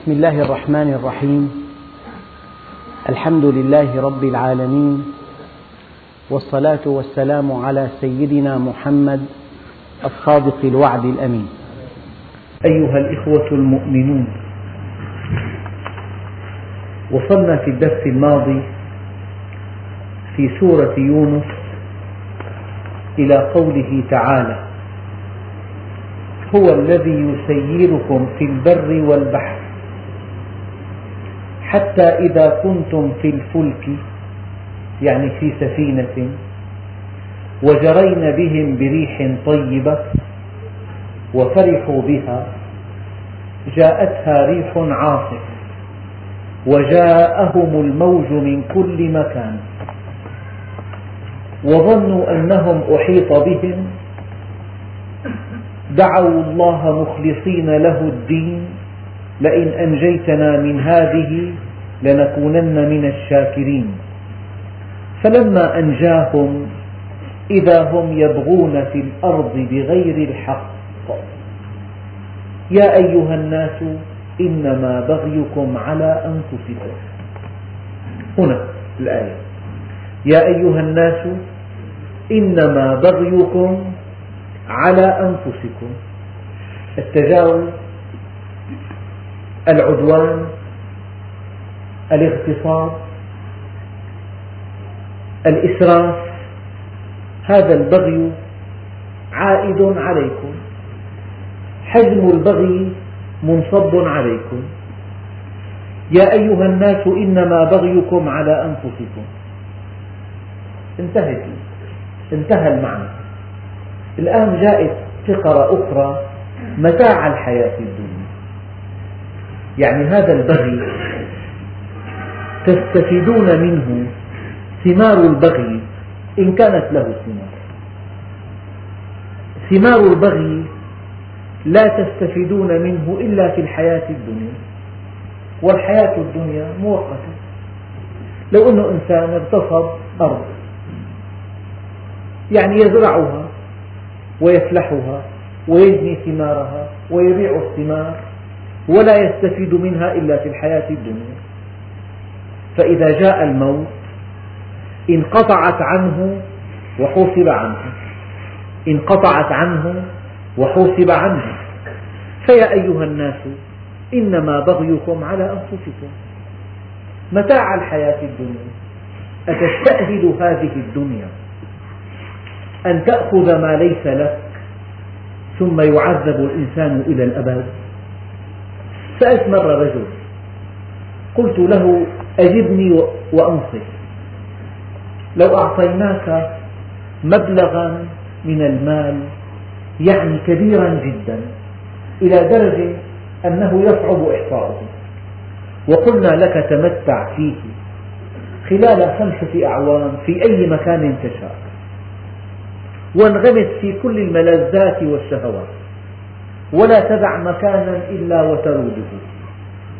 بسم الله الرحمن الرحيم. الحمد لله رب العالمين. والصلاة والسلام على سيدنا محمد الصادق الوعد الأمين. أيها الإخوة المؤمنون وصلنا في الدرس الماضي في سورة يونس إلى قوله تعالى هو الذي يسيركم في البر والبحر حتى إذا كنتم في الفلك يعني في سفينة وجرين بهم بريح طيبة وفرحوا بها جاءتها ريح عاصف وجاءهم الموج من كل مكان وظنوا أنهم أحيط بهم دعوا الله مخلصين له الدين لئن أنجيتنا من هذه لنكونن من الشاكرين. فلما أنجاهم إذا هم يبغون في الأرض بغير الحق يا أيها الناس إنما بغيكم على أنفسكم. هنا الآية. يا أيها الناس إنما بغيكم على أنفسكم. التجاوز العدوان الاغتصاب الإسراف هذا البغي عائد عليكم. حجم البغي منصب عليكم. يا أيها الناس إنما بغيكم على أنفسكم. انتهت انتهى المعنى. الآن جاءت فقرة أخرى متاع الحياة الدنيا. يعني هذا البغي. تستفيدون منه ثمار البغي. إن كانت له ثمار. ثمار البغي لا تستفيدون منه إلا في الحياة الدنيا. والحياة الدنيا مؤقتة. لو أن إنسان اغتصب أرض. يعني يزرعها ويفلحها ويجني ثمارها ويبيع الثمار. ولا يستفيد منها إلا في الحياة الدنيا. فإذا جاء الموت انقطعت عنه وحوسب عنه. انقطعت عنه وحوسب عنه. فيا أيها الناس إنما بغيكم على أنفسكم. متاع الحياة الدنيا. أتستأهل هذه الدنيا أن تأخذ ما ليس لك ثم يعذب الإنسان إلى الأبد؟ سألت مرة رجل. قلت له أجبني وأنصف. لو أعطيناك مبلغا من المال يعني كبيرا جدا إلى درجة أنه يصعب إحصاؤه. وقلنا لك تمتع فيه. خلال خمسة أعوام في أي مكان تشاء. وانغمس في كل الملذات والشهوات. ولا تدع مكانا إلا وتروده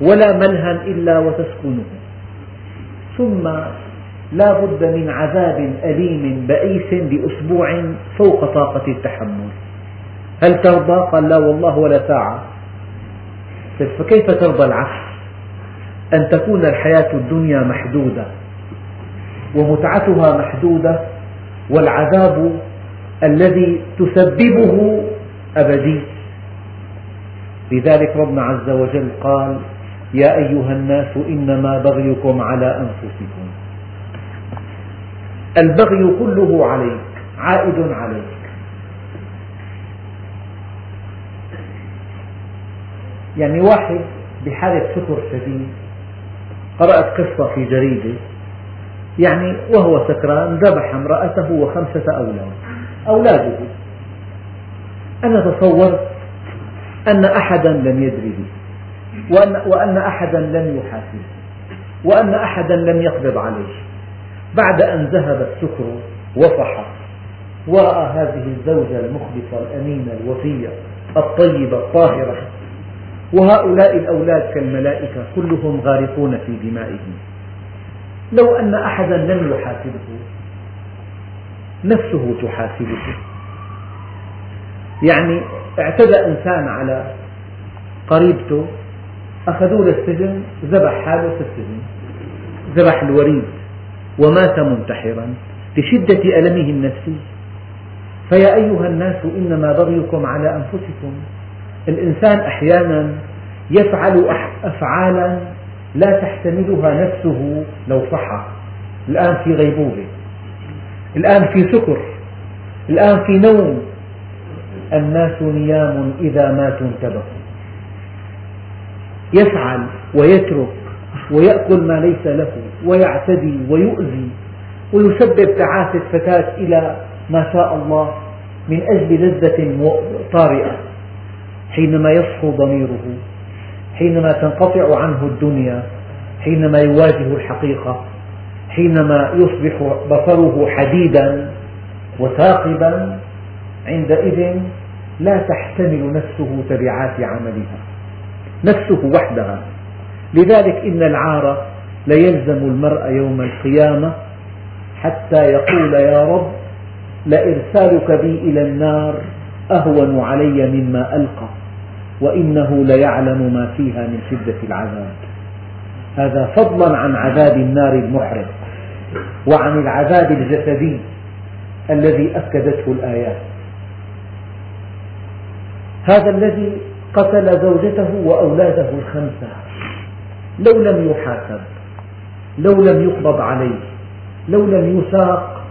ولا ملها إلا وتسكنه. ثم لا بد من عذاب أليم بئيس بأسبوع فوق طاقة التحمل. هل ترضى؟ قال لا والله ولا ساعة. فكيف ترضى العكس أن تكون الحياة الدنيا محدودة ومتعتها محدودة والعذاب الذي تسببه أبدي. لذلك ربنا عز وجل قال يا أيها الناس إنما بغيكم على أنفسكم. البغي كله عليك عائد عليك. يعني واحد بحالة سكر شديد قرأت قصة في جريدة يعني وهو سكران ذبح امرأته وخمسة أولاد. أولاده. أنا تصورت أن أحدا لم يدري به وأن, وأن أحدا لم يحاسبه وأن أحدا لم يقبض عليه. بعد أن ذهب السكر وصح ورأى هذه الزوجة المخلصة الأمينة الوفية الطيبة الطاهرة وهؤلاء الأولاد كالملائكة كلهم غارقون في دمائهم. لو أن أحدا لم يحاسبه نفسه تحاسبه. يعني اعتدى إنسان على قريبته أخذوه للسجن ذبح حاله في السجن ذبح الوريد ومات منتحرا لشدة ألمه النفسي. فيا أيها الناس إنما بغيكم على أنفسكم. الإنسان أحيانا يفعل أفعالا لا تحتملها نفسه لو صح الآن في غيبوبة. الآن في سكر. الآن في نوم. الناس نيام إذا ماتوا انتبهوا. يفعل ويترك ويأكل ما ليس له ويعتدي ويؤذي ويسبب تعاسة فتاة إلى ما شاء الله من أجل لذة طارئة. حينما يصحو ضميره حينما تنقطع عنه الدنيا حينما يواجه الحقيقة حينما يصبح بصره حديدا وثاقبا عندئذ لا تحتمل نفسه تبعات عملها. نفسه وحدها. لذلك إن العار ليلزم المرء يوم القيامة حتى يقول يا رب لإرسالك بي إلى النار أهون علي مما ألقى وإنه ليعلم ما فيها من شدة العذاب. هذا فضلا عن عذاب النار المحرق وعن العذاب الجسدي الذي أكدته الآيات. هذا الذي قتل زوجته وأولاده الخمسة. لو لم يحاسب لو لم يقبض عليه لو لم يساق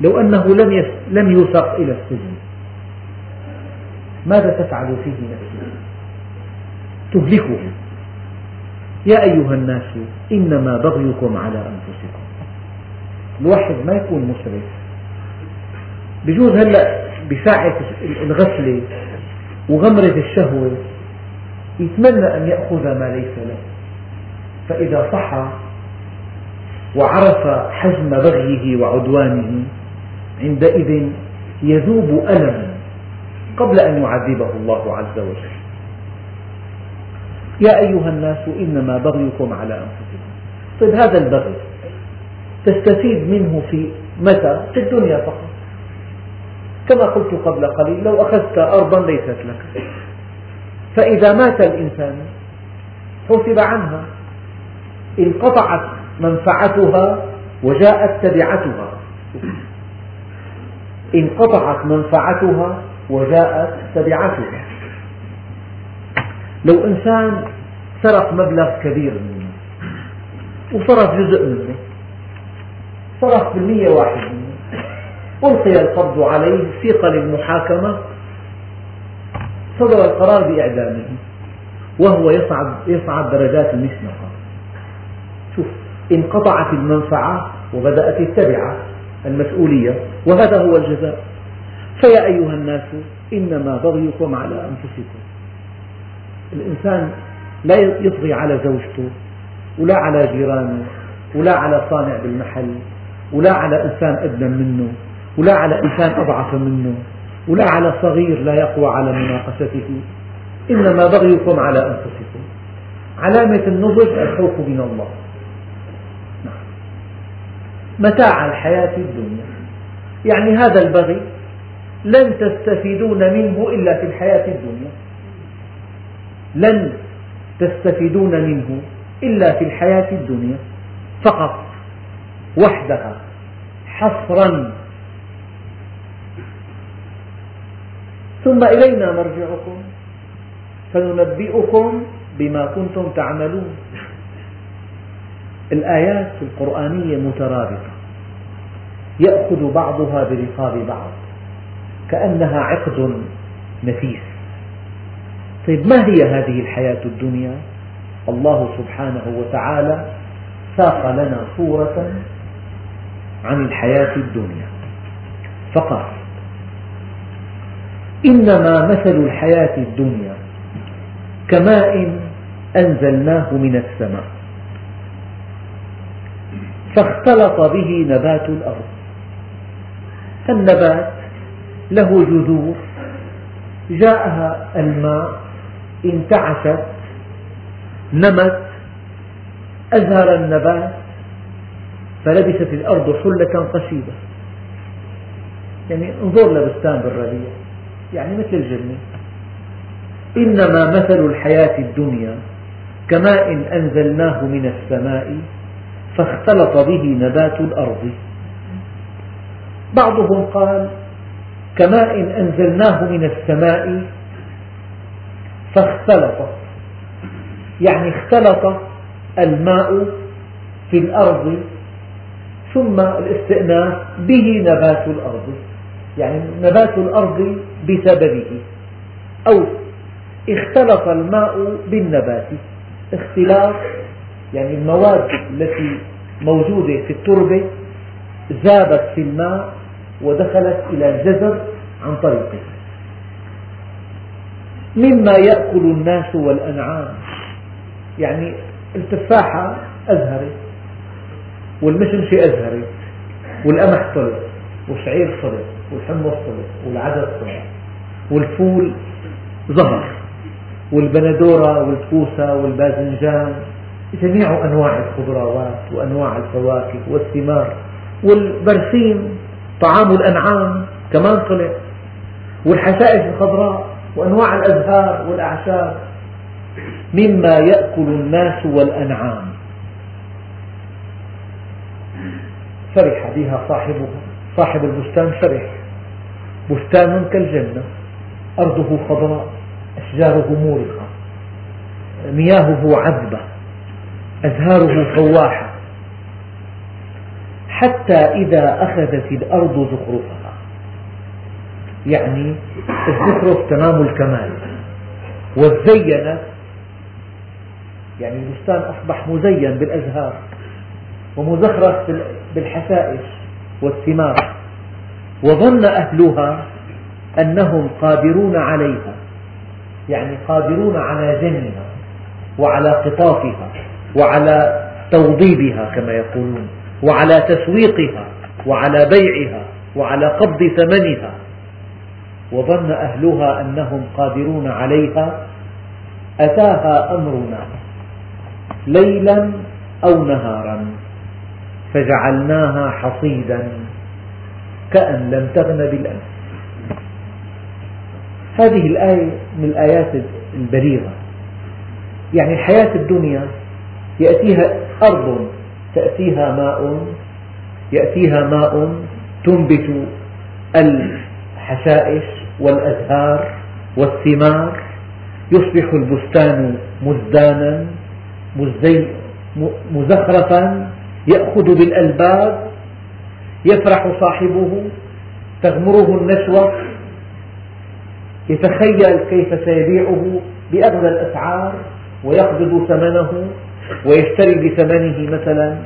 لو أنه لم لم يساق إلى السجن. ماذا تفعل فيه نفسه؟ تهلكه. يا أيها الناس إنما بغيكم على أنفسكم. الواحد ما يكون مسرف. بجوز هلأ بساعة الغفلة وغمرة الشهوة يتمنى أن يأخذ ما ليس له. فإذا صحى وعرف حجم بغيه وعدوانه عندئذ يذوب ألما قبل أن يعذبه الله عز وجل. يا أيها الناس إنما بغيكم على أنفسكم. طيب هذا البغي تستفيد منه في متى؟ في الدنيا فقط. كما قلت قبل قليل لو أخذت أرضا ليست لك. فإذا مات الإنسان حسب عنها. انقطعت منفعتها وجاءت تبعتها. انقطعت منفعتها وجاءت تبعتها. لو إنسان سرق مبلغ كبير منه وصرف جزء منه صرف بالمية واحد منه. ألقي القبض عليه سيق للمحاكمة صدر القرار بإعدامه وهو يصعد, يصعد درجات المشنقة. شوف انقطعت المنفعة وبدأت التبعة المسؤولية وهذا هو الجزاء. فيا أيها الناس إنما بغيكم على أنفسكم. الإنسان لا يطغي على زوجته ولا على جيرانه ولا على صانع بالمحل ولا على إنسان أدنى منه. ولا على إنسان أضعف منه ولا على صغير لا يقوى على مناقشته إنما بغيكم على أنفسكم. علامة النضج الخوف من الله. نعم. متاع الحياة الدنيا. يعني هذا البغي لن تستفيدون منه إلا في الحياة الدنيا. لن تستفيدون منه إلا في الحياة الدنيا. فقط وحدها حصرا ثم إلينا مرجعكم فننبئكم بما كنتم تعملون. الآيات القرآنية مترابطة. يأخذ بعضها برقاب بعض. كأنها عقد نفيس. طيب ما هي هذه الحياة الدنيا؟ الله سبحانه وتعالى ساق لنا صورة عن الحياة الدنيا. فقال إنما مثل الحياة الدنيا كماء أنزلناه من السماء فاختلط به نبات الأرض. النبات له جذور جاءها الماء انتعشت نمت أزهر النبات فلبست الأرض حلة قشيبة. يعني انظر لبستان بالربيع. يعني مثل الجنة. إنما مثل الحياة الدنيا كماء أنزلناه من السماء فاختلط به نبات الأرض. بعضهم قال كماء أنزلناه من السماء فاختلط. يعني اختلط الماء في الأرض ثم الاستئناف به نبات الأرض. يعني نبات الأرض بسببه أو اختلط الماء بالنبات. اختلاط يعني المواد التي موجودة في التربة ذابت في الماء ودخلت إلى الجذر عن طريقه. مما يأكل الناس والأنعام. يعني التفاحة أزهرت والمشمشة أزهرت والقمح طلع والشعير طلع. والحمص طلع والعدس طلع والفول ظهر والبندورة والكوسة والباذنجان جميع أنواع الخضروات وأنواع الفواكه والثمار. والبرسيم طعام الأنعام كمان طلع والحشائش الخضراء وأنواع الأزهار والأعشاب. مما يأكل الناس والأنعام. فرح بها صاحبها صاحب البستان فرح. بستان كالجنة أرضه خضراء أشجاره مورقة مياهه عذبة أزهاره فواحة. حتى إذا أخذت الأرض زخرفها. يعني الزخرف تمام الكمال. وزينت يعني البستان أصبح مزين بالأزهار ومزخرف بالحشائش والثمار. وظن أهلها أنهم قادرون عليها يعني قادرون على جنها وعلى قطافها وعلى توضيبها كما يقولون وعلى تسويقها وعلى بيعها وعلى قبض ثمنها. وظن أهلها أنهم قادرون عليها أتاها أمرنا ليلا أو نهارا فجعلناها حصيدا. كأن لم تغن بالأمس. هذه الآية من الآيات البليغة. يعني الحياة الدنيا يأتيها أرض تأتيها ماء يأتيها ماء تنبت الحشائش والأزهار والثمار. يصبح البستان مزدانا مزخرفا يأخذ بالألباب يفرح صاحبه تغمره النشوة يتخيل كيف سيبيعه بأغلى الأسعار ويقبض ثمنه ويشتري بثمنه مثلا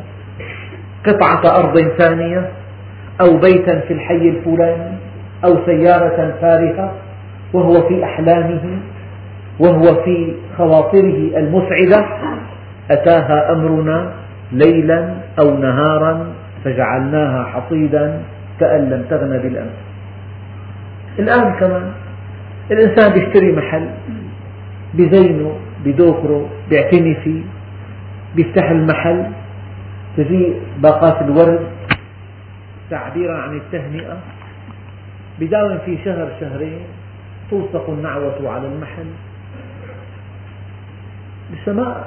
قطعة أرض ثانية أو بيتا في الحي الفلاني أو سيارة فارهة وهو في أحلامه وهو في خواطره المسعدة أتاها أمرنا ليلا أو نهارا فجعلناها حصيدا كأن لم تغن بالأمس. الآن كمان الإنسان يشتري محل بزينه بدوكره بيعتني فيه بيفتح المحل تجي باقات الورد تعبيرا عن التهنئة بداوم في شهر شهرين تلصق النعوة على المحل. لسه ما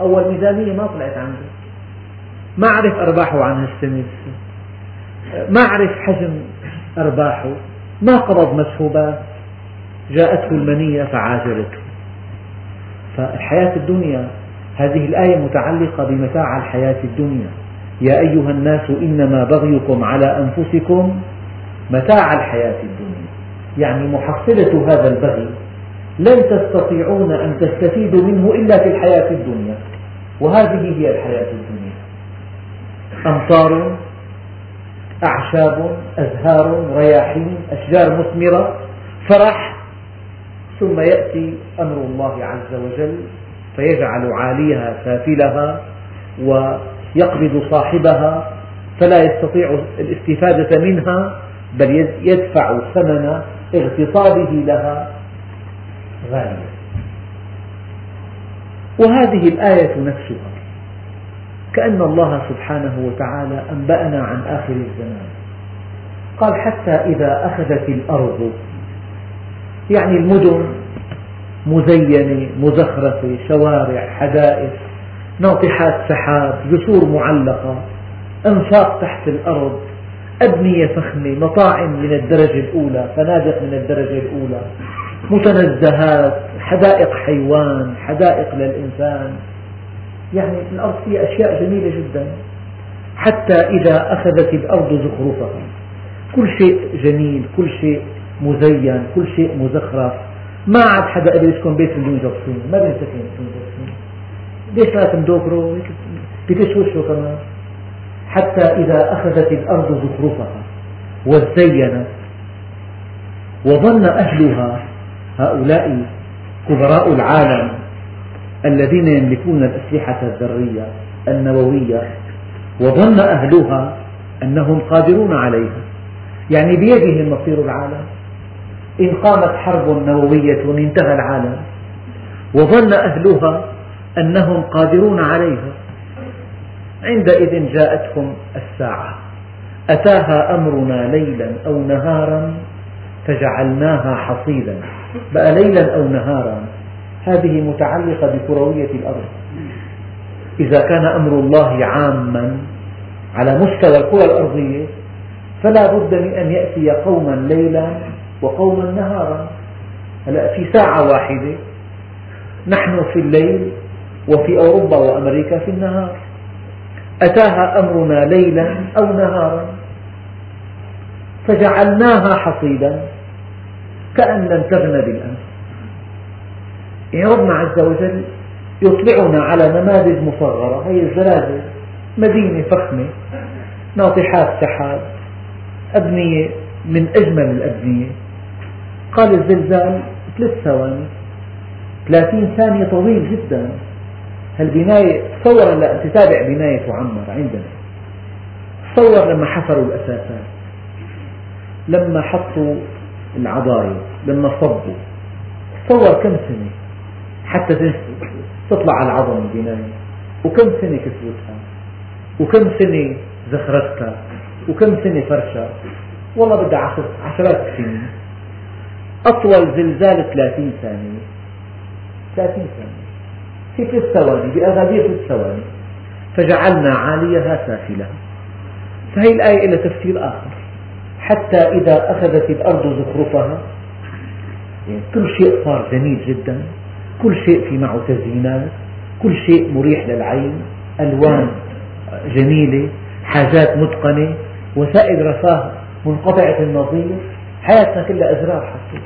أول ميزانية ما طلعت عنده. ما عرف أرباحه عن هالسنة. ما عرف حجم أرباحه. ما قبض مسحوبات جاءته المنية فعاجلته. فالحياة الدنيا هذه الآية متعلقة بمتاع الحياة الدنيا. يا أيها الناس إنما بغيكم على أنفسكم متاع الحياة الدنيا. يعني محصلة هذا البغي. لن تستطيعون أن تستفيدوا منه إلا في الحياة الدنيا. وهذه هي الحياة الدنيا. أمطار أعشاب أزهار رياحين أشجار مثمرة فرح. ثم يأتي أمر الله عز وجل فيجعل عاليها سافلها ويقبض صاحبها فلا يستطيع الاستفادة منها بل يدفع ثمن اغتصابه لها. غاليا وهذه الآية نفسها. كأن الله سبحانه وتعالى أنبأنا عن آخر الزمان. قال حتى إذا أخذت الأرض يعني المدن مزينة مزخرفة شوارع حدائق ناطحات سحاب جسور معلقة أنفاق تحت الأرض أبنية فخمة مطاعم من الدرجة الأولى فنادق من الدرجة الأولى متنزهات حدائق حيوان حدائق للإنسان. يعني الأرض فيها أشياء جميلة جدا حتى إذا أخذت الأرض زخرفها. كل شيء جميل كل شيء مزين كل شيء مزخرف. ما عاد حدا قدر يسكن بيت بدون جبسون ما بينسكن بدون جبسون ليش لا تمدوكرو بتشوشوا كمان. حتى إذا أخذت الأرض زخرفها وزينت وظن أهلها هؤلاء كبراء العالم. الذين يملكون الأسلحة الذرية النووية وظن أهلها أنهم قادرون عليها. يعني بيدهم مصير العالم. إن قامت حرب نووية انتهى العالم. وظن أهلها أنهم قادرون عليها. عندئذ جاءتهم الساعة. أتاها أمرنا ليلا أو نهارا فجعلناها حصيدا. بقى ليلا أو نهارا هذه متعلقة بكروية الأرض. إذا كان أمر الله عاما على مستوى الكرة الأرضية فلا بد من أن يأتي قوما ليلا وقوما نهارا. هلا في ساعة واحدة نحن في الليل وفي أوروبا وأمريكا في النهار. أتاها أمرنا ليلا أو نهارا. فجعلناها حصيدا كأن لم تغن بالأمس. يعني ربنا عز وجل يطلعنا على نماذج مصغرة هي الزلازل مدينة فخمة ناطحات سحاب أبنية من أجمل الأبنية. قال الزلزال ثلاث ثواني ثلاثين ثانية طويل جدا. هالبناية تصور هلا تتابع بناية معمر عندنا. تصور لما حفروا الأساسات لما حطوا العضاية لما صبوا. تصور كم سنة؟ حتى تطلع على العظم البناية. وكم سنة كسوتها وكم سنة زخرفتها وكم سنة فرشها؟ والله بدها عشرات السنين أطول زلزال 30 ثانية. 30 ثانية. في ثلاث ثواني بأغادير ثلاث ثواني. فجعلنا عاليها سافلة. فهي الآية لها تفسير آخر. حتى إذا أخذت الأرض زخرفها يعني كل شيء صار جميل جدا. كل شيء في معه تزيينات كل شيء مريح للعين ألوان جميلة حاجات متقنة وسائل رفاه منقطعة النظير حياتنا كلها أزرار حتصير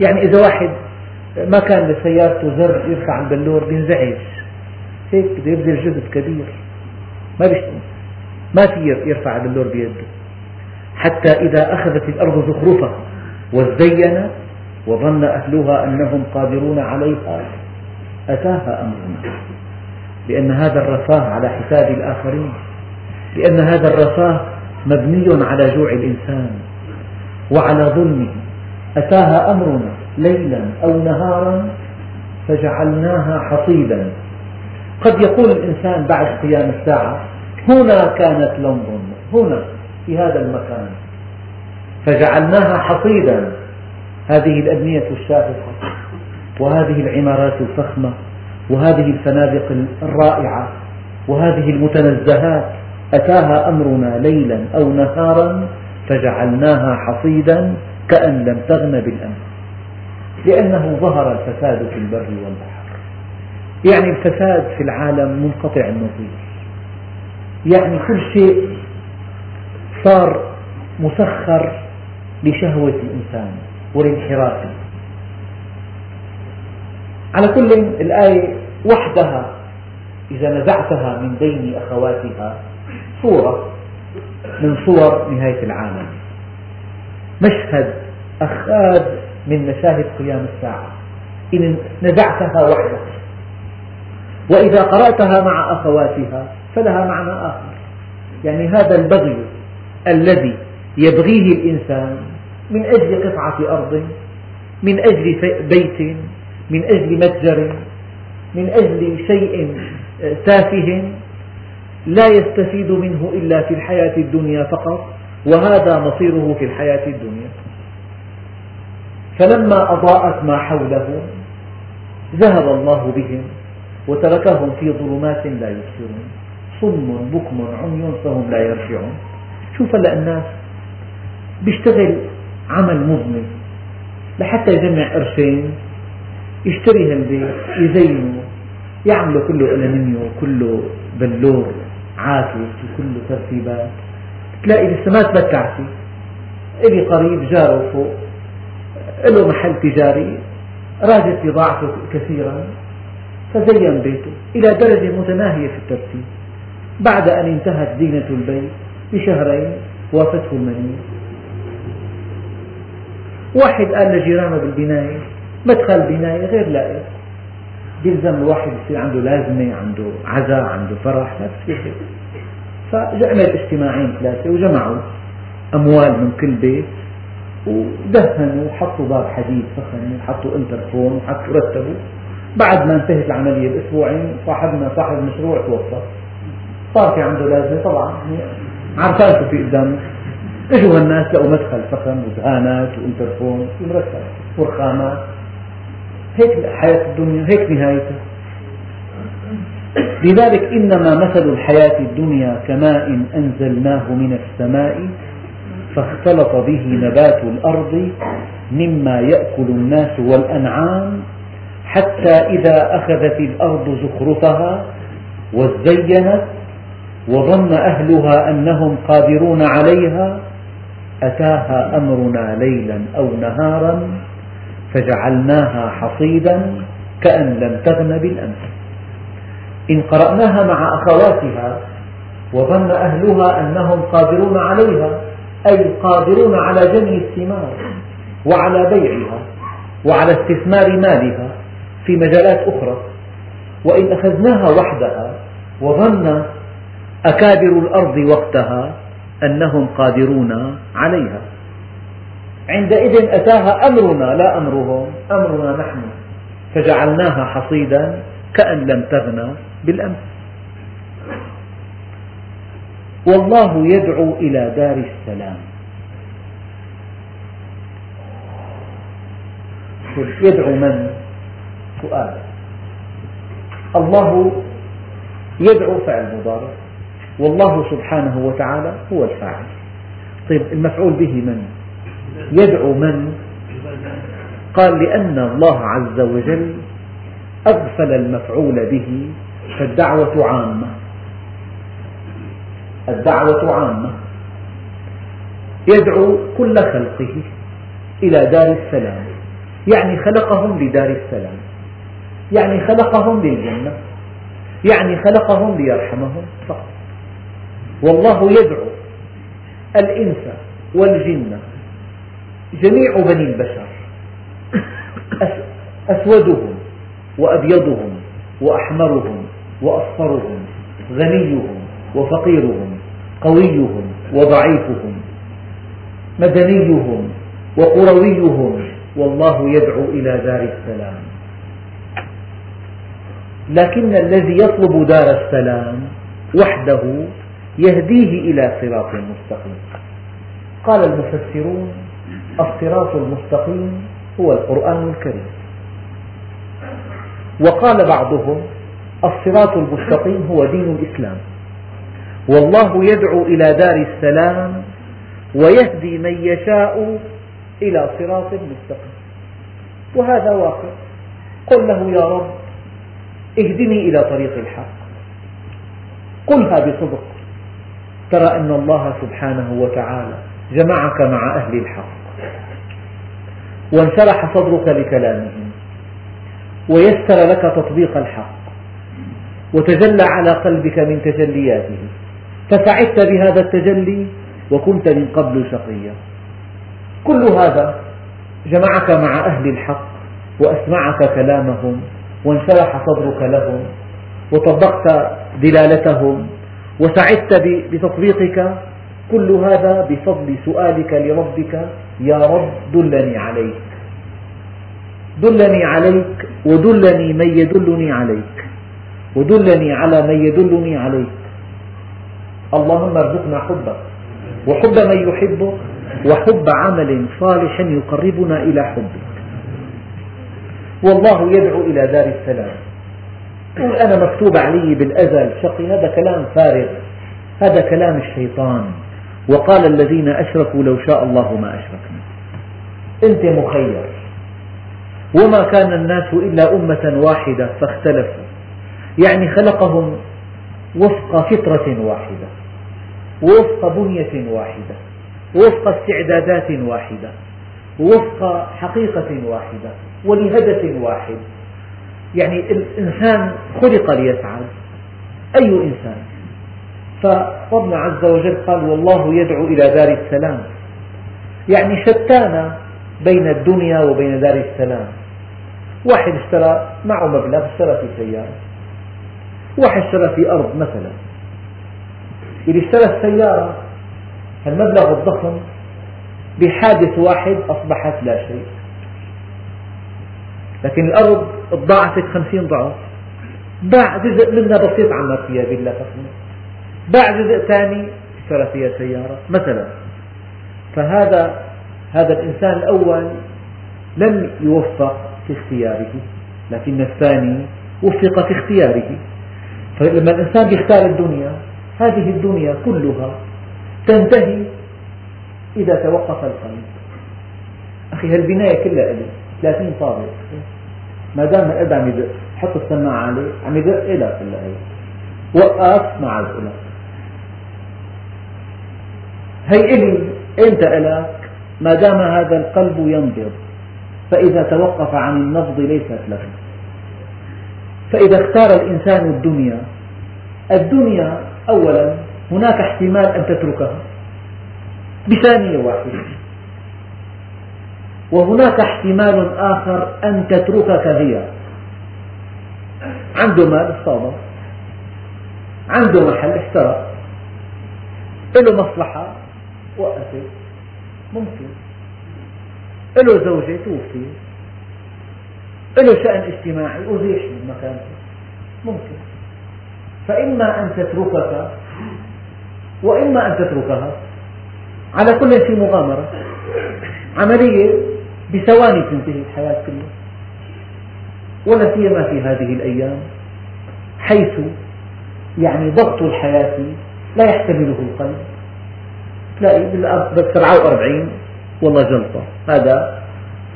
يعني إذا واحد ما كان لسيارته زر يرفع البلور بينزعج هيك بده يبذل جهد كبير. ما بيش ما في يرفع البلور بيده. حتى إذا أخذت الأرض زخرفها وزينت وظن أهلها أنهم قادرون عليها. أتاها أمرنا لأن هذا الرفاه على حساب الآخرين لأن هذا الرفاه مبني على جوع الإنسان وعلى ظلمه. أتاها أمرنا ليلا أو نهارا فجعلناها حصيدا. قد يقول الإنسان بعد قيام الساعة هنا كانت لندن هنا في هذا المكان. فجعلناها حصيدا. هذه الأبنية الشاهقة وهذه العمارات الفخمة وهذه الفنادق الرائعة وهذه المتنزهات أتاها أمرنا ليلا أو نهارا فجعلناها حصيدا كأن لم تغن بالأمس. لأنه ظهر الفساد في البر والبحر. يعني الفساد في العالم منقطع النظير. يعني كل شيء صار مسخر لشهوة الإنسان. ولانحرافه على كل الآية وحدها إذا نزعتها من بين أخواتها صورة من صور نهاية العالم. مشهد أخاذ من مشاهد قيام الساعة. إن نزعتها وحدها. وإذا قرأتها مع أخواتها فلها معنى آخر. يعني هذا البغي الذي يبغيه الإنسان من أجل قطعة أرض من أجل بيت من أجل متجر من أجل شيء تافه لا يستفيد منه إلا في الحياة الدنيا فقط وهذا مصيره في الحياة الدنيا. فلما أضاءت ما حولهم ذهب الله بهم وتركهم في ظلمات لا يبصرون. صم بكم عمي فهم لا يرجعون. شوف هلا الناس بيشتغل عمل مظلم لحتى يجمع قرشين يشتري هالبيت يزينه يعمله كله ألمنيو كله بلور عاكس وكله ترتيبات. تلاقي لسه ما تمتع فيه إلي قريب جاره فوق له محل تجاري راجت بضاعته كثيرا فزين بيته إلى درجة متناهية في الترتيب. بعد أن انتهت زينة البيت بشهرين وافته المنية واحد قال لجيرانه بالبناية مدخل بناية غير لائق. بيلزم الواحد يصير عنده لازمة عنده عزاء عنده فرح لا تصير هيك فعمل اجتماعين ثلاثة وجمعوا أموال من كل بيت ودهنوا وحطوا باب حديد فخم وحطوا انترفون وحطوا رتبوا. بعد ما انتهت العملية بأسبوعين صاحبنا صاحب المشروع توفى. صار في عنده لازمة طبعا. عرفان في قدامه. اجوا الناس؟ لقوا مدخل فخم ودهانات وانترفون ومرتب ورخامات هيك حياة الدنيا هيك نهايتها لذلك إنما مثل الحياة الدنيا كماء أنزلناه من السماء فاختلط به نبات الأرض مما يأكل الناس والأنعام حتى إذا أخذت الأرض زخرفها وزينت وظن أهلها أنهم قادرون عليها أتاها أمرنا ليلا أو نهارا فجعلناها حصيدا كأن لم تغن بالأمس. إن قرأناها مع أخواتها وظن أهلها أنهم قادرون عليها أي قادرون على جني الثمار وعلى بيعها وعلى استثمار مالها في مجالات أخرى. وإن أخذناها وحدها وظن أكابر الأرض وقتها أنهم قادرون عليها. عندئذ أتاها أمرنا لا أمرهم أمرنا نحن. فجعلناها حصيدا كأن لم تغنى بالأمس. والله يدعو إلى دار السلام. يدعو من؟ سؤال. الله يدعو فعل مضارع. والله سبحانه وتعالى هو الفاعل. طيب المفعول به من؟ يدعو من؟ قال لأن الله عز وجل أغفل المفعول به فالدعوة عامة. الدعوة عامة. يدعو كل خلقه إلى دار السلام. يعني خلقهم لدار السلام. يعني خلقهم للجنة. يعني خلقهم ليرحمهم. فقط. والله يدعو الإنس والجن جميع بني البشر أسودهم وأبيضهم وأحمرهم وأصفرهم غنيهم وفقيرهم قويهم وضعيفهم مدنيهم وقرويهم والله يدعو إلى دار السلام. لكن الذي يطلب دار السلام وحده يهديه إلى صراط مستقيم. قال المفسرون الصراط المستقيم هو القرآن الكريم. وقال بعضهم الصراط المستقيم هو دين الإسلام. والله يدعو إلى دار السلام ويهدي من يشاء إلى صراط مستقيم. وهذا واقع. قل له يا رب اهدني إلى طريق الحق. قلها بصدق. ترى أن الله سبحانه وتعالى جمعك مع أهل الحق. وانشرح صدرك لكلامهم. ويسر لك تطبيق الحق. وتجلى على قلبك من تجلياته. فسعدت بهذا التجلي وكنت من قبل شقيا. كل هذا جمعك مع أهل الحق وأسمعك كلامهم وانشرح صدرك لهم وطبقت دلالتهم وسعدت بتطبيقك كل هذا بفضل سؤالك لربك. يا رب دلني عليك. دلني عليك ودلني من يدلني عليك. ودلني على من يدلني عليك. اللهم ارزقنا حبك وحب من يحبك وحب عمل صالح يقربنا إلى حبك. والله يدعو إلى دار السلام. يقول أنا مكتوب علي بالأزل شقي هذا كلام فارغ هذا كلام الشيطان. وقال الذين أشركوا لو شاء الله ما أشركنا. أنت مخير. وما كان الناس إلا أمة واحدة فاختلفوا. يعني خلقهم وفق فطرة واحدة ووفق بنية واحدة ووفق استعدادات واحدة ووفق حقيقة واحدة ولهدف واحد يعني الإنسان خلق ليسعد أي إنسان. فربنا عز وجل قال والله يدعو إلى دار السلام. يعني شتان بين الدنيا وبين دار السلام. واحد اشترى معه مبلغ اشترى في سيارة. واحد اشترى في أرض مثلا. اللي اشترى السيارة المبلغ الضخم بحادث واحد أصبحت لا شيء. لكن الأرض تضاعفت خمسين ضعف. باع جزء منها بسيط عما فيها بالله فخمة باع جزء ثاني اشترى فيها سيارة مثلا. فهذا هذا الإنسان الأول لم يوفق في اختياره لكن الثاني وفق في اختياره. فلما الإنسان يختار الدنيا هذه الدنيا كلها تنتهي إذا توقف القلب. أخي هالبناية كلها إلي 30 طابق. ما دام القلب عم يدق حط السماعة عليه عم يدق إيه لا كلها هي وقف مع الأولى هي إلي إمتى إلك ما دام هذا القلب ينبض فإذا توقف عن النبض ليست له فإذا اختار الإنسان الدنيا الدنيا أولا هناك احتمال أن تتركها بثانية واحدة. وهناك احتمال آخر أن تتركك هي عنده مال صابر عنده محل اشترى. له مصلحة وقفت ممكن. له زوجة توفي. له شأن اجتماعي أزيح من مكانه ممكن. فإما أن تتركك وإما أن تتركها. على كل في مغامرة. عملية. بثواني تنتهي الحياة كلها. ولا سيما في هذه الأيام حيث يعني ضغط الحياة لا يحتمله القلب. تلاقي بال 47 والله جلطة. هذا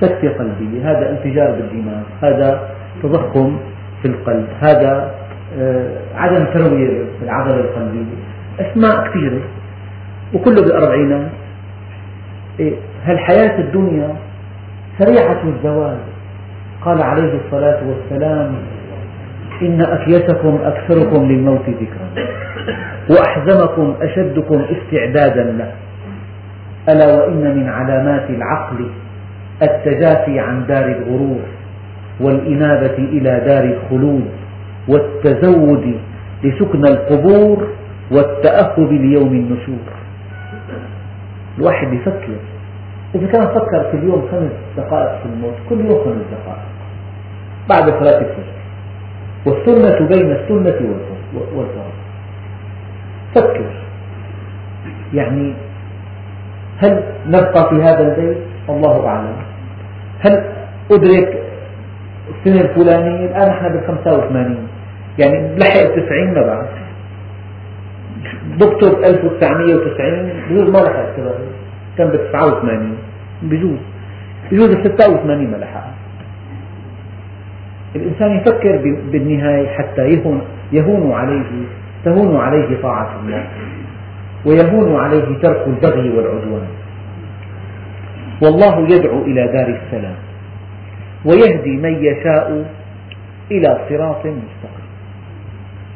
سكتة قلبية هذا انفجار بالدماغ هذا تضخم في القلب هذا آه، عدم تروية في العضلة القلبية. أسماء كثيرة. وكله بالأربعينات إيه، هالحياة الدنيا سريعة الزوال قال عليه الصلاة والسلام إن أكيسكم أكثركم للموت ذكرا وأحزمكم أشدكم استعدادا له. ألا وإن من علامات العقل التجافي عن دار الغرور والإنابة إلى دار الخلود والتزود لسكن القبور والتأهب ليوم النشور. الواحد يفكر. إذا كان فكر في اليوم خمس دقائق في الموت كل يوم خمس دقائق. بعد صلاة الفجر. والسنة بين السنة والفرض فكر. يعني هل نبقى في هذا البيت؟ الله أعلم. هل أدرك السنة الفلانية الآن نحن بال 85 يعني لحق 90 ما بعد. دكتور 1990 بجوز ما لحق كان ب 89 بجوز. بجوز ب 86 ما لحق الإنسان يفكر بالنهاية حتى يهون, يهون عليه تهون عليه طاعة الله. ويهون عليه ترك البغي والعدوان. والله يدعو إلى دار السلام. ويهدي من يشاء إلى صراط مستقيم.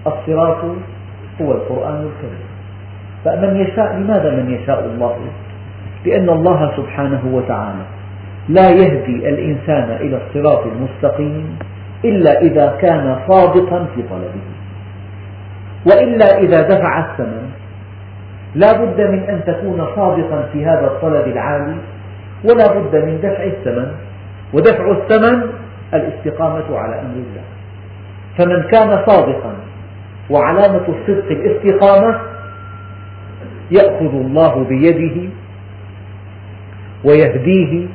الصراط هو القرآن الكريم. فمن يشاء لماذا من يشاء الله؟ لأن الله سبحانه وتعالى لا يهدي الإنسان إلى الصراط المستقيم إلا إذا كان صادقا في طلبه. وإلا إذا دفع الثمن لا بد من أن تكون صادقا في هذا الطلب العالي ولا بد من دفع الثمن ودفع الثمن الاستقامة على أمر الله. فمن كان صادقا وعلامة الصدق الاستقامة يأخذ الله بيده ويهديه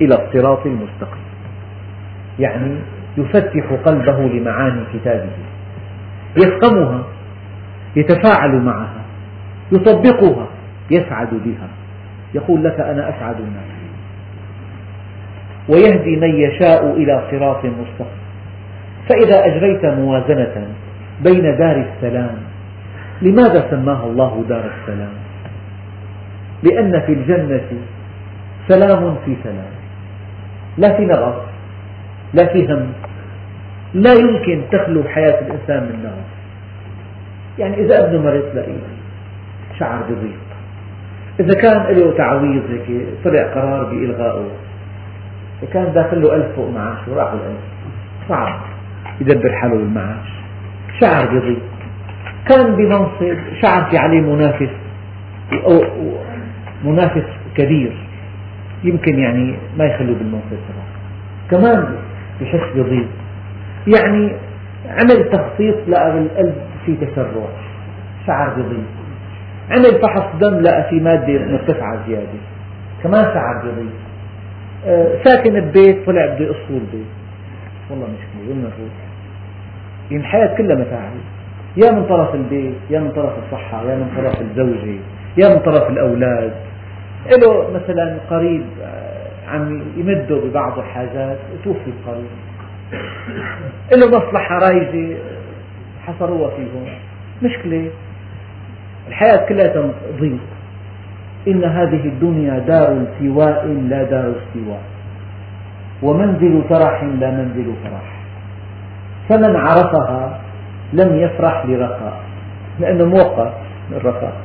إلى الصراط المستقيم. يعني يفتح قلبه لمعاني كتابه. يفهمها يتفاعل معها يطبقها يسعد بها. يقول لك أنا أسعد الناس. ويهدي من يشاء إلى صراط مستقيم. فإذا أجريت موازنة بين دار السلام لماذا سماها الله دار السلام؟ لأن في الجنة سلام في سلام. لا في نغص لا في هم. لا يمكن تخلو حياة الإنسان من نغص يعني إذا ابنه مرض تلاقيه شعر بضيق. إذا كان له تعويض هيك طلع قرار بإلغائه. كان داخل له ألف فوق معاشه راحوا الألف صعب. يدبر حاله بالمعاش. شعر بضيق. كان بمنصب شعر في عليه منافس منافس كبير. يمكن يعني ما يخلوه بالمنصب تبعه كمان بحس بضيق يعني عمل تخطيط لقى بالقلب في تسرع. شعر بضيق عمل فحص دم لقى في مادة مرتفعة زيادة. كمان شعر بضيق آه، ساكن ببيت طلع بده يقصه البيت والله مشكلة وين نروح؟ يعني الحياة كلها متاعب يا من طرف البيت يا من طرف الصحة يا من طرف الزوجة يا من طرف الأولاد. له مثلا قريب آه، عم يمده ببعض الحاجات توفي القريب. له مصلحة رايجة حصروها فيهم. مشكلة الحياة كلها ضيق إن هذه الدنيا دار التواء لا دار استواء ومنزل ترح لا منزل فرح. فمن عرفها لم يفرح لرخاء. لأنه موقف الرخاء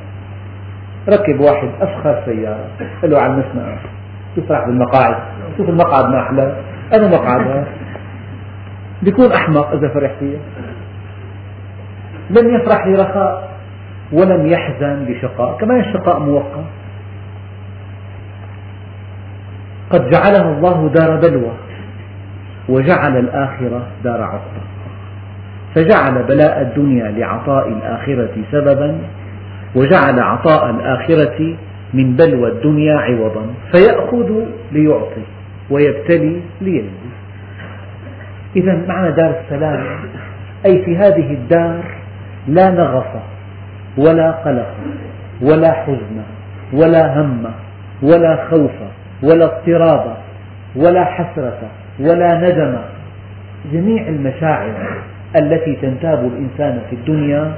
ركب واحد أفخر سيارة. قال له على المسمع تفرح بالمقاعد. شوف المقعد ما أحلى. أنا مقعد. بيكون أحمق إذا فرح فيها لم يفرح لرخاء ولم يحزن لشقاء كمان الشقاء مؤقت قد جعلها الله دار بلوى وجعل الآخرة دار عطاء. فجعل بلاء الدنيا لعطاء الآخرة سببا وجعل عطاء الآخرة من بلوى الدنيا عوضا فيأخذ ليعطي ويبتلي ليجزي إذا معنى دار السلام أي في هذه الدار لا نغص ولا قلق ولا حزن ولا هم ولا خوف ولا اضطراب ولا حسرة ولا ندم. جميع المشاعر التي تنتاب الإنسان في الدنيا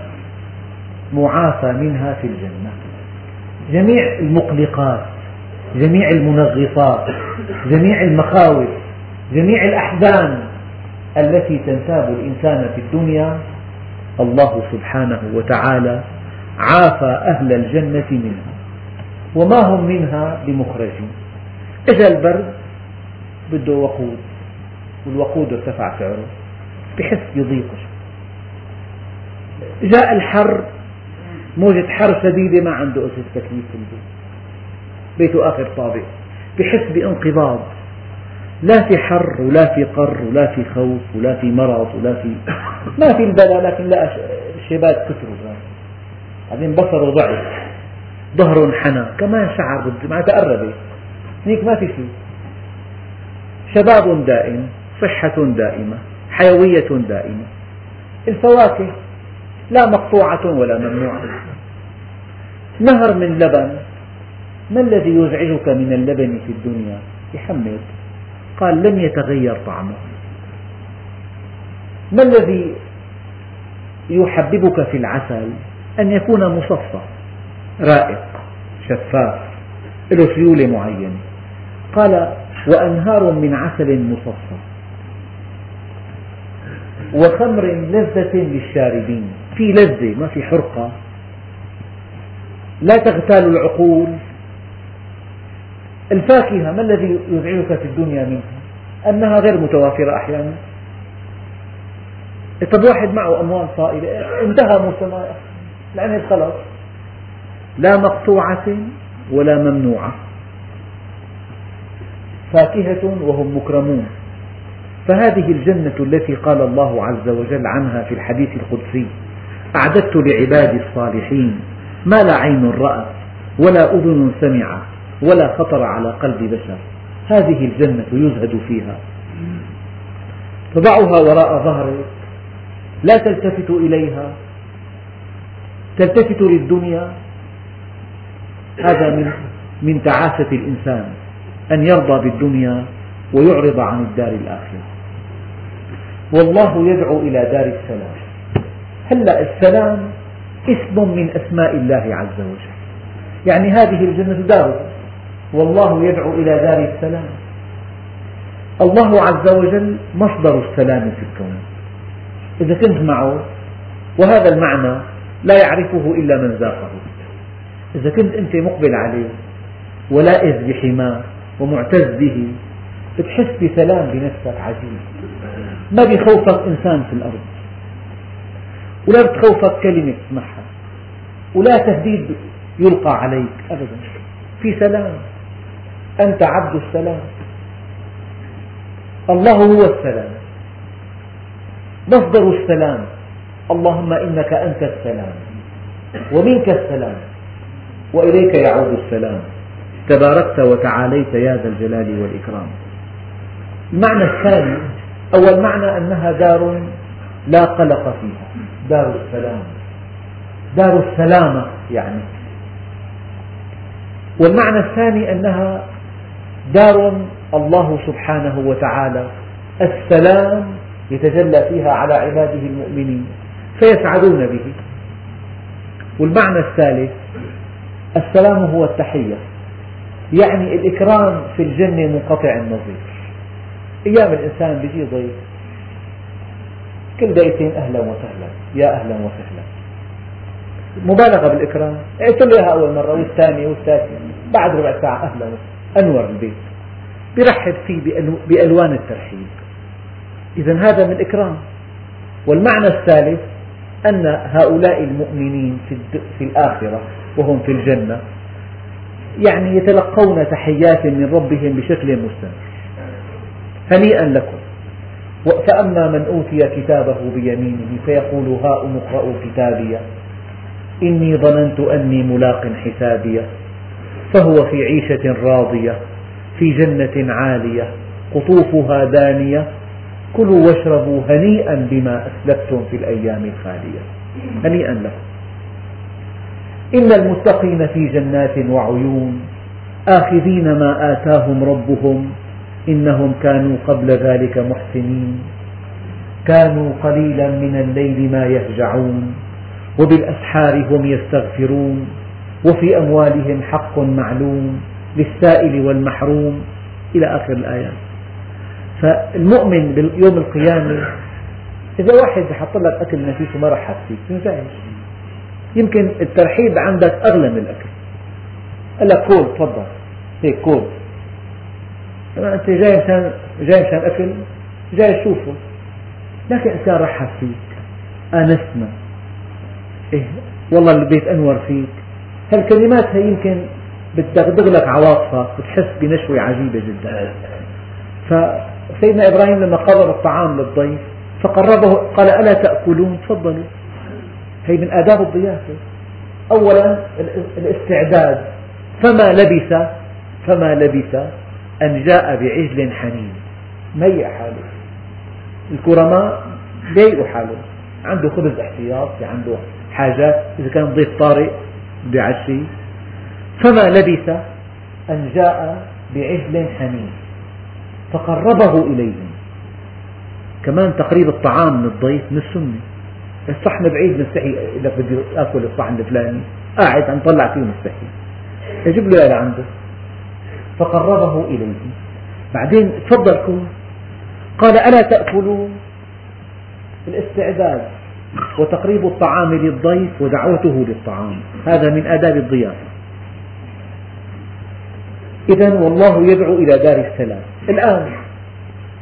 معافى منها في الجنة. جميع المقلقات جميع المنغصات جميع المخاوف جميع الأحزان التي تنتاب الإنسان في الدنيا الله سبحانه وتعالى عافى أهل الجنة منها. وما هم منها بمخرجين إجا البرد؟ بده وقود والوقود ارتفع سعره بحس بضيق جاء الحر موجة حر شديدة ما عنده أجهزة تكييف في البيت بيته آخر طابق. بحس بانقباض لا في حر ولا في قر ولا في خوف ولا في مرض ولا في ما في البلاء لكن لا الشباب كثروا بعدين بصره ضعف ظهره انحنى كمان شعر معناتها قربت هيك ما في شيء. شباب دائم صحة دائمة حيوية دائمة. الفواكه لا مقطوعة ولا ممنوعة. نهر من لبن. ما الذي يزعجك من اللبن في الدنيا؟ يحمد. قال لم يتغير طعمه. ما الذي يحببك في العسل؟ أن يكون مصفى رائق شفاف له سيولة معينة قال وأنهار من عسل مصفى. وخمر لذة للشاربين. في لذة ما في حرقة. لا تغتال العقول. الفاكهة ما الذي يزعجك في الدنيا منها؟ أنها غير متوافرة أحيانا. طب واحد معه أموال طائلة انتهى موسمها العنب خلص لا مقطوعة ولا ممنوعة. فاكهة وهم مكرمون. فهذه الجنة التي قال الله عز وجل عنها في الحديث القدسي. أعددت لعبادي الصالحين ما لا عين رأت ولا أذن سمعت ولا خطر على قلب بشر. هذه الجنة يزهد فيها. تضعها وراء ظهرك لا تلتفت إليها. تلتفت للدنيا. هذا من من تعاسة الإنسان أن يرضى بالدنيا ويعرض عن الدار الآخرة. والله يدعو إلى دار السلام. هلأ السلام اسم من أسماء الله عز وجل. يعني هذه الجنة داره والله يدعو إلى دار السلام. الله عز وجل مصدر السلام في الكون. إذا كنت معه وهذا المعنى لا يعرفه إلا من ذاقه. إذا كنت أنت مقبل عليه ولائذ بحماه ومعتز به بتحس بسلام بنفسك عجيب. ما بيخوفك إنسان في الأرض. ولا بتخوفك كلمة تسمعها ولا تهديد يلقى عليك أبدا. في سلام. أنت عبد السلام. الله هو السلام. مصدر السلام. اللهم إنك أنت السلام. ومنك السلام. وإليك يعود السلام. تباركت وتعاليت يا ذا الجلال والإكرام. المعنى الثاني أول معنى أنها دار لا قلق فيها. دار السلام دار السلامة يعني. والمعنى الثاني أنها دار الله سبحانه وتعالى. السلام يتجلى فيها على عباده المؤمنين فيسعدون به. والمعنى الثالث السلام هو التحية. يعني الإكرام في الجنة منقطع النظير. أيام الإنسان بيجي ضيف كل دقيقتين أهلا وسهلا. يا أهلا وسهلا. مبالغة بالإكرام. قلت له إياها أول مرة والثانية والثالثة. بعد ربع ساعة أهلا وسهلا. أنور البيت. بيرحب فيه بألوان الترحيب. إذا هذا من الإكرام والمعنى الثالث أن هؤلاء المؤمنين في الآخرة وهم في الجنة يعني يتلقون تحيات من ربهم بشكل مستمر. هنيئا لكم. فأما من أوتي كتابه بيمينه فيقول هاؤم اقرءوا كتابي. إني ظننت أني ملاق حسابيه فهو في عيشة راضية في جنة عالية قطوفها دانية. كلوا واشربوا هنيئا بما أسلفتم في الأيام الخالية. هنيئا لكم. إن المتقين في جنات وعيون آخذين ما آتاهم ربهم. إنهم كانوا قبل ذلك محسنين. كانوا قليلا من الليل ما يهجعون وبالأسحار هم يستغفرون وفي أموالهم حق معلوم للسائل والمحروم. إلى آخر الآيات. فالمؤمن بيوم القيامة إذا واحد حط لك أكل نفيس وما رحب فيك تنزعج يمكن الترحيب عندك أغلى من الأكل. قال لك كول تفضل. هيك كول. أنت جاي مشان جاي مشان أكل جاي تشوفه. لكن إنسان رحب فيك. آنسنا إيه والله البيت أنور فيك. هالكلمات هي يمكن بتدغدغ لك عواطفك بتحس بنشوة عجيبة جدا. فسيدنا إبراهيم لما قرب الطعام للضيف فقربه قال ألا تأكلون؟ تفضلوا. هي من آداب الضيافة. أولا الاستعداد. فما لبث؟ فما لبث؟ أن جاء بعجل حنين. ميع حاله؟ الكرماء ضيقوا حاله. عنده خبز احتياطي عنده حاجات إذا كان ضيف طارئ بده فما لبث أن جاء بعجل حنين. فقربه إليهم كمان تقريب الطعام من الضيف من السنة. الصحن بعيد مستحي لك بدي آكل الصحن الفلاني قاعد عم طلع فيه مستحي يجيب له لعنده فقربه إليه. بعدين تفضل كل قال ألا تأكلون؟ الاستعداد وتقريب الطعام للضيف ودعوته للطعام. هذا من آداب الضيافة. إذا والله يدعو إلى دار السلام. الآن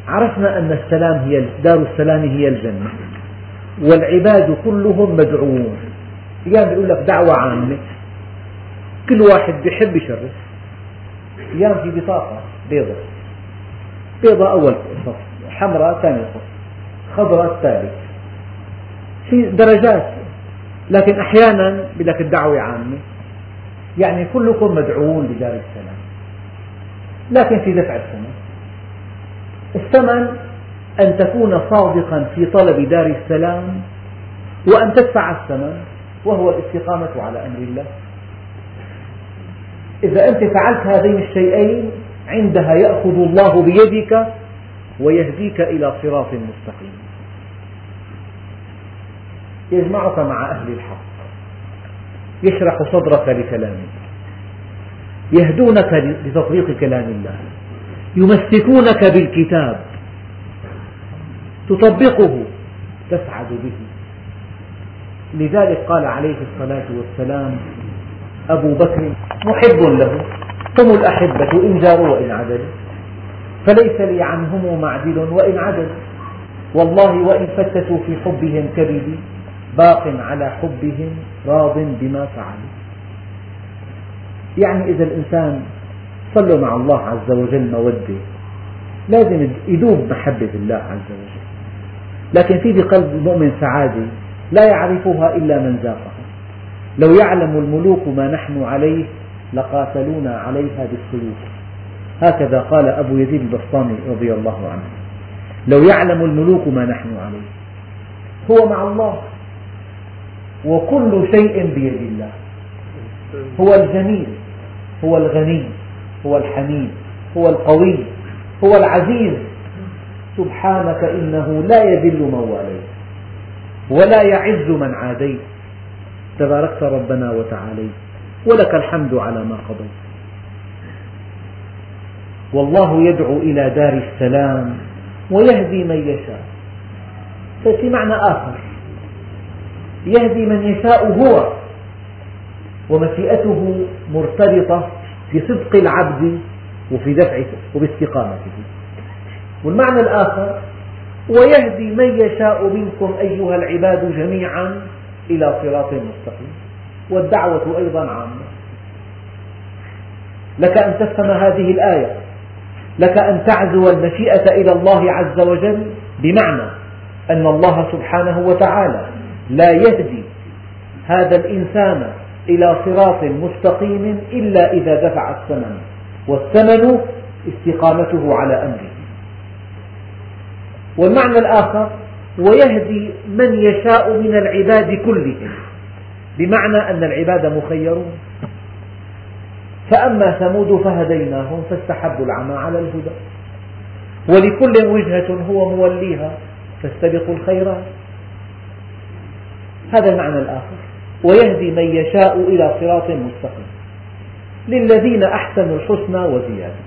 عرفنا أن السلام هي دار السلام هي الجنة. والعباد كلهم مدعوون. أيام يقول لك دعوة عامة. كل واحد بيحب يشرف. أيام في بطاقة بيضة. بيضة أول صف حمراء ثاني صف خضراء الثالث. في درجات لكن أحيانا لك الدعوة عامة. يعني كلكم مدعوون لدار السلام لكن في دفع الثمن الثمن أن تكون صادقا في طلب دار السلام وأن تدفع الثمن وهو الاستقامة على أمر الله. إذا أنت فعلت هذين الشيئين عندها يأخذ الله بيدك ويهديك إلى صراط مستقيم. يجمعك مع أهل الحق. يشرح صدرك لكلامه. يهدونك لتطبيق كلام الله. يمسكونك بالكتاب. تطبقه. تسعد به. لذلك قال عليه الصلاة والسلام أبو بكر محب له هم الأحبة إن جاروا وإن عدلوا. فليس لي عنهم معدل وإن عدل. والله وإن فتتوا في حبهم كبدي باق على حبهم راض بما فعلوا. يعني إذا الإنسان صلوا مع الله عز وجل مودة لازم يذوب محبة الله عز وجل. لكن في بقلب المؤمن سعادة لا يعرفها إلا من ذاقها لو يعلم الملوك ما نحن عليه لقاتلونا عليها بالسيوف. هكذا قال أبو يزيد البسطامي رضي الله عنه. لو يعلم الملوك ما نحن عليه. هو مع الله. وكل شيء بيد الله. هو الجميل هو الغني هو الحميد هو القوي هو العزيز. سبحانك إنه لا يذل من واليت ولا يعز من عاديت. تباركت ربنا وتعاليت ولك الحمد على ما قضيت. والله يدعو إلى دار السلام ويهدي من يشاء. ففي معنى آخر يهدي من يشاء هو ومشيئته مرتبطة بصدق العبد وفي دفعه وباستقامته. والمعنى الآخر ويهدي من يشاء منكم أيها العباد جميعا إلى صراط مستقيم. والدعوة أيضا عامة. لك أن تفهم هذه الآية. لك أن تعزو المشيئة إلى الله عز وجل بمعنى أن الله سبحانه وتعالى لا يهدي هذا الإنسان إلى صراط مستقيم إلا إذا دفع الثمن. والثمن استقامته على أمره. والمعنى الآخر ويهدي من يشاء من العباد كلهم. بمعنى أن العباد مخيرون. فأما ثمود فهديناهم فاستحبوا العمى على الهدى. ولكل وجهة هو موليها فاستبقوا الخيرات. هذا المعنى الآخر. ويهدي من يشاء إلى صراط مستقيم. للذين أحسنوا الحسنى وزيادة.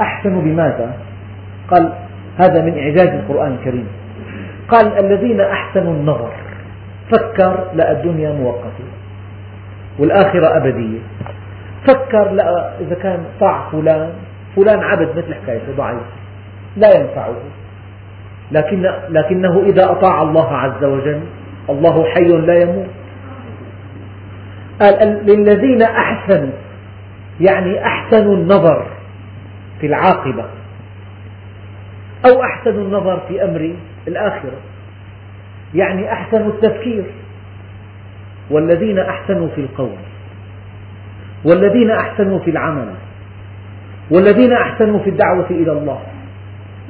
أحسنوا بماذا؟ قال هذا من إعجاز القرآن الكريم. قال الذين أحسنوا النظر فكر لا الدنيا مؤقتة والآخرة أبدية. فكر لا إذا كان طاع فلان فلان عبد مثل حكايته ضعيف لا ينفعه. لكن لكنه إذا أطاع الله عز وجل الله حي لا يموت. قال للذين أحسنوا يعني أحسنوا النظر في العاقبة. أو أحسنوا النظر في أمر الآخرة. يعني أحسنوا التفكير. والذين أحسنوا في القول. والذين أحسنوا في العمل. والذين أحسنوا في الدعوة إلى الله.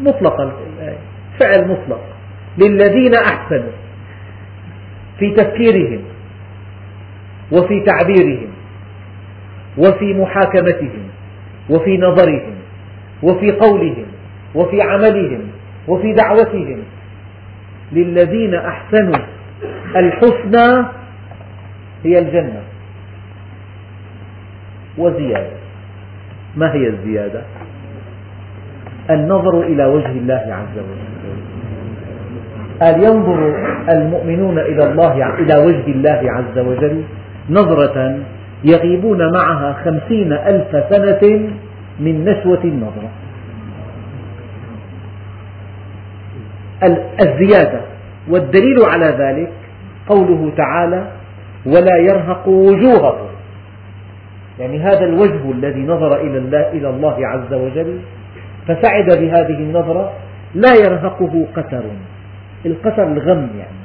مطلق الآية فعل مطلق. للذين أحسنوا. في تفكيرهم. وفي تعبيرهم. وفي محاكمتهم. وفي نظرهم. وفي قولهم. وفي عملهم وفي دعوتهم. للذين أحسنوا الحسنى هي الجنة. وزيادة. ما هي الزيادة؟ النظر إلى وجه الله عز وجل. قال ينظر المؤمنون إلى الله إلى وجه الله عز وجل؟ نظرة يغيبون معها خمسين ألف سنة من نشوة النظرة. الزيادة. والدليل على ذلك قوله تعالى ولا يرهق وجوههم. يعني هذا الوجه الذي نظر إلى الله عز وجل فسعد بهذه النظرة لا يرهقه قتر. القتر الغم يعني.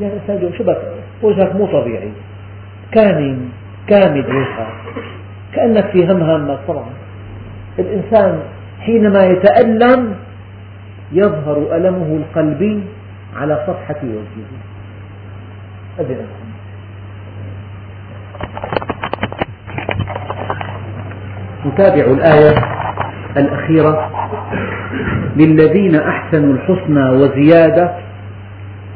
يعني إنسان شو بك؟ وجهك مو طبيعي. كامن كامل وجهك. كأنك في هم هامك طبعا. الإنسان حينما يتألم يظهر ألمه القلبي على صفحة وجهه. أدري نتابع الآية الأخيرة. للذين أحسنوا الحسنى وزيادة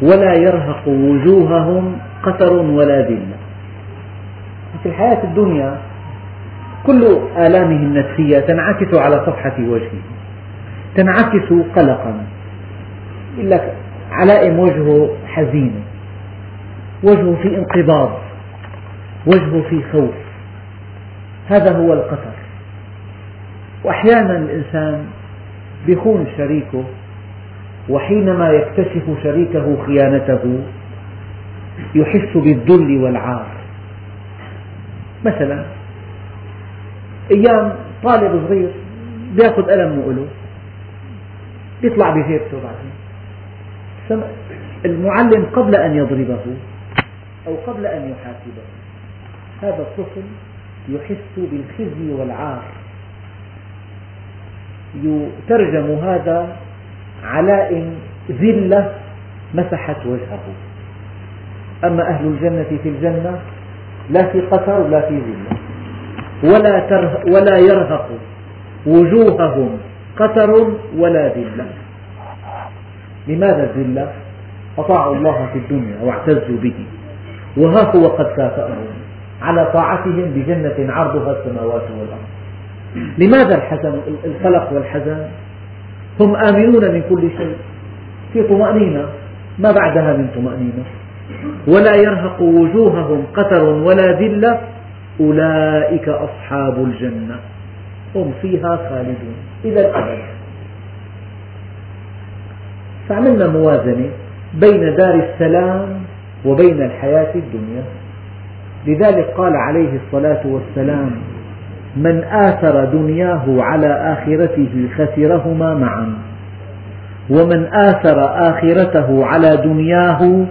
ولا يرهق وجوههم قتر ولا ذلة. في الحياة الدنيا كل آلامه النفسية تنعكس على صفحة وجهه. تنعكس قلقا. يقول لك علائم وجهه حزين وجهه في انقباض وجهه في خوف. هذا هو القتر وأحيانا الإنسان يخون شريكه وحينما يكتشف شريكه خيانته يحس بالذل والعار. مثلا أيام طالب صغير يأخذ قلم مؤله يطلع بجيبته بعدين المعلم قبل أن يضربه أو قبل أن يحاسبه. هذا الطفل يحس بالخزي والعار. يترجم هذا علائم ذلة مسحت وجهه. أما أهل الجنة في الجنة لا في قتر ولا في ذلة. ولا, ولا يرهق وجوههم قتر ولا ذلة. لماذا الذلة؟ أطاعوا الله في الدنيا واعتزوا به. وها هو قد كافأهم. على طاعتهم بجنة عرضها السماوات والأرض. لماذا الحزن؟ القلق والحزن؟ هم آمنون من كل شيء. في طمأنينة. ما بعدها من طمأنينة. ولا يرهق وجوههم قتر ولا ذلة. أولئك أصحاب الجنة. هم فيها خالدون. إلى الأبد فعملنا موازنة بين دار السلام وبين الحياة الدنيا. لذلك قال عليه الصلاة والسلام من آثر دنياه على آخرته خسرهما معا ومن آثر آخرته على دنياه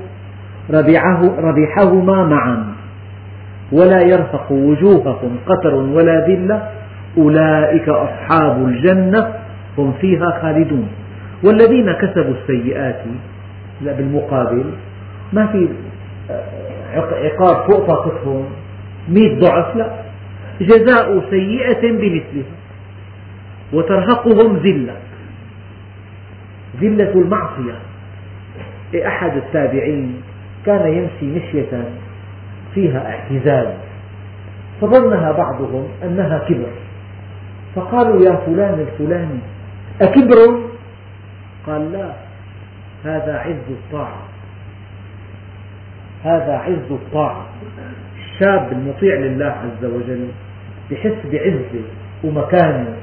ربحه ربحهما معا. ولا يرفق وجوههم قتر ولا ذلة أولئك أصحاب الجنة هم فيها خالدون. والذين كسبوا السيئات بالمقابل ما في عقاب فوق طاقتهم. مئة ضعف لا. جزاء سيئة بمثلها. وترهقهم ذلة. ذلة المعصية. أحد التابعين كان يمشي مشية فيها اعتزاز. فظنها بعضهم أنها كبر. فقالوا يا فلان الفلاني أكبر؟ قال لا هذا عز الطاعة. هذا عز الطاعة. الشاب المطيع لله عز وجل يحس بعزة ومكانة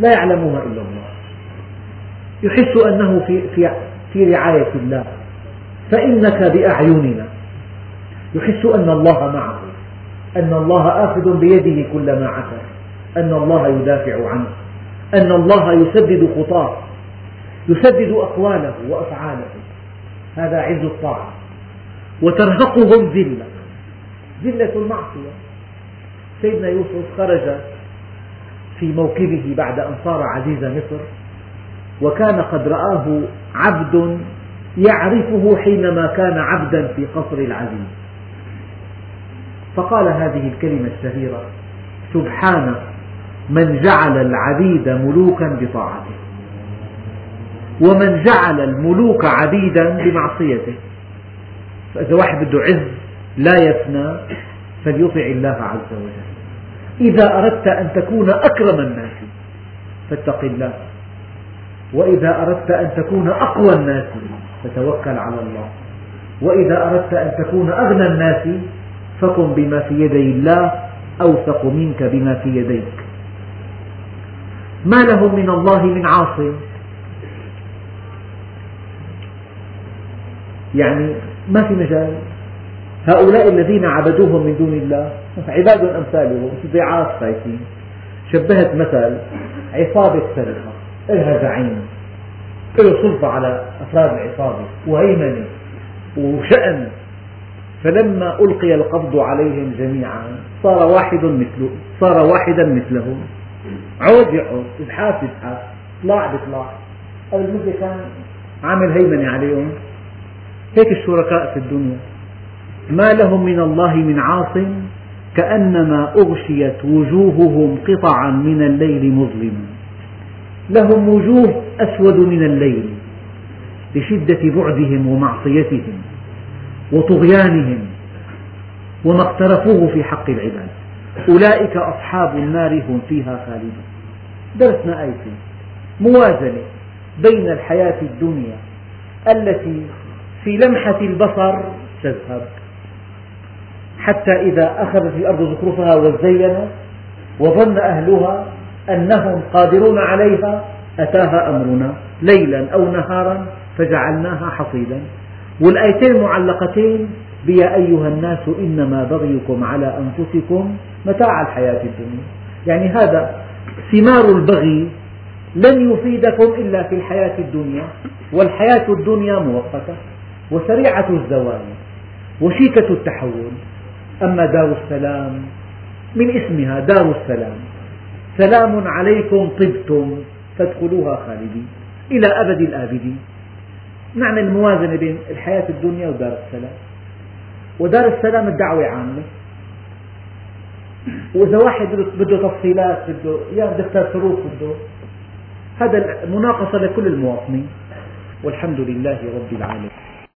لا يعلمها إلا الله. يحس أنه في, في, في رعاية الله. فإنك بأعيننا. يحس أن الله معه. أن الله آخذ بيده كل ما عثر أن الله يدافع عنه أن الله يسدد خطاه يسدد أقواله وأفعاله. هذا عز الطاعة. وترهقهم ذلة. ذلة المعصية. سيدنا يوسف خرج في موكبه بعد أن صار عزيز مصر وكان قد رآه عبد يعرفه حينما كان عبدا في قصر العزيز. فقال هذه الكلمة الشهيرة سبحان من جعل العبيد ملوكا بطاعته ومن جعل الملوك عبيدا بمعصيته. فإذا واحد بده عز لا يفنى فليطع الله عز وجل. إذا أردت أن تكون أكرم الناس فاتق الله وإذا أردت أن تكون أقوى الناس فتوكل على الله وإذا أردت أن تكون أغنى الناس فكن بما في يدي الله أوثق منك بما في يديك. ما لهم من الله من عاصم. يعني ما في مجال. هؤلاء الذين عبدوهم من دون الله عباد أمثالهم ضعاف خايفين شبهت مثل عصابة سرقة لها زعيم له سلطة على أفراد العصابة وهيمنة وشأن. فلما ألقي القبض عليهم جميعا صار واحد مثله صار واحدا مثلهم. عود يعود ازحاف يزحف اطلاع بيطلع قبل مدة كان عامل هيمنة عليهم. هيك الشركاء في الدنيا. ما لهم من الله من عاصم كأنما أغشيت وجوههم قطعا من الليل مظلما لهم وجوه أسود من الليل لشدة بعدهم ومعصيتهم وطغيانهم وما اقترفوه في حق العباد. أولئك أصحاب النار هم فيها خالدون. درسنا آيتين موازنة بين الحياة الدنيا التي في لمحة البصر تذهب. حتى إذا أخذت الأرض زخرفها وزينت وظن أهلها أنهم قادرون عليها أتاها أمرنا ليلا أو نهارا فجعلناها حصيدا. والآيتين المعلقتين بيا أيها الناس إنما بغيكم على أنفسكم متاع الحياة الدنيا. يعني هذا ثمار البغي لن يفيدكم إلا في الحياة الدنيا والحياة الدنيا مؤقتة وسريعة الزوال وشيكة التحول. أما دار السلام من اسمها دار السلام. سلام عليكم طبتم فادخلوها خالدين إلى أبد الآبدين. نعمل موازنة بين الحياة الدنيا ودار السلام. ودار السلام الدعوة عامة. وإذا واحد بده تفصيلات بده يا دكتور فروق بده. هذا مناقصة لكل المواطنين. والحمد لله رب العالمين.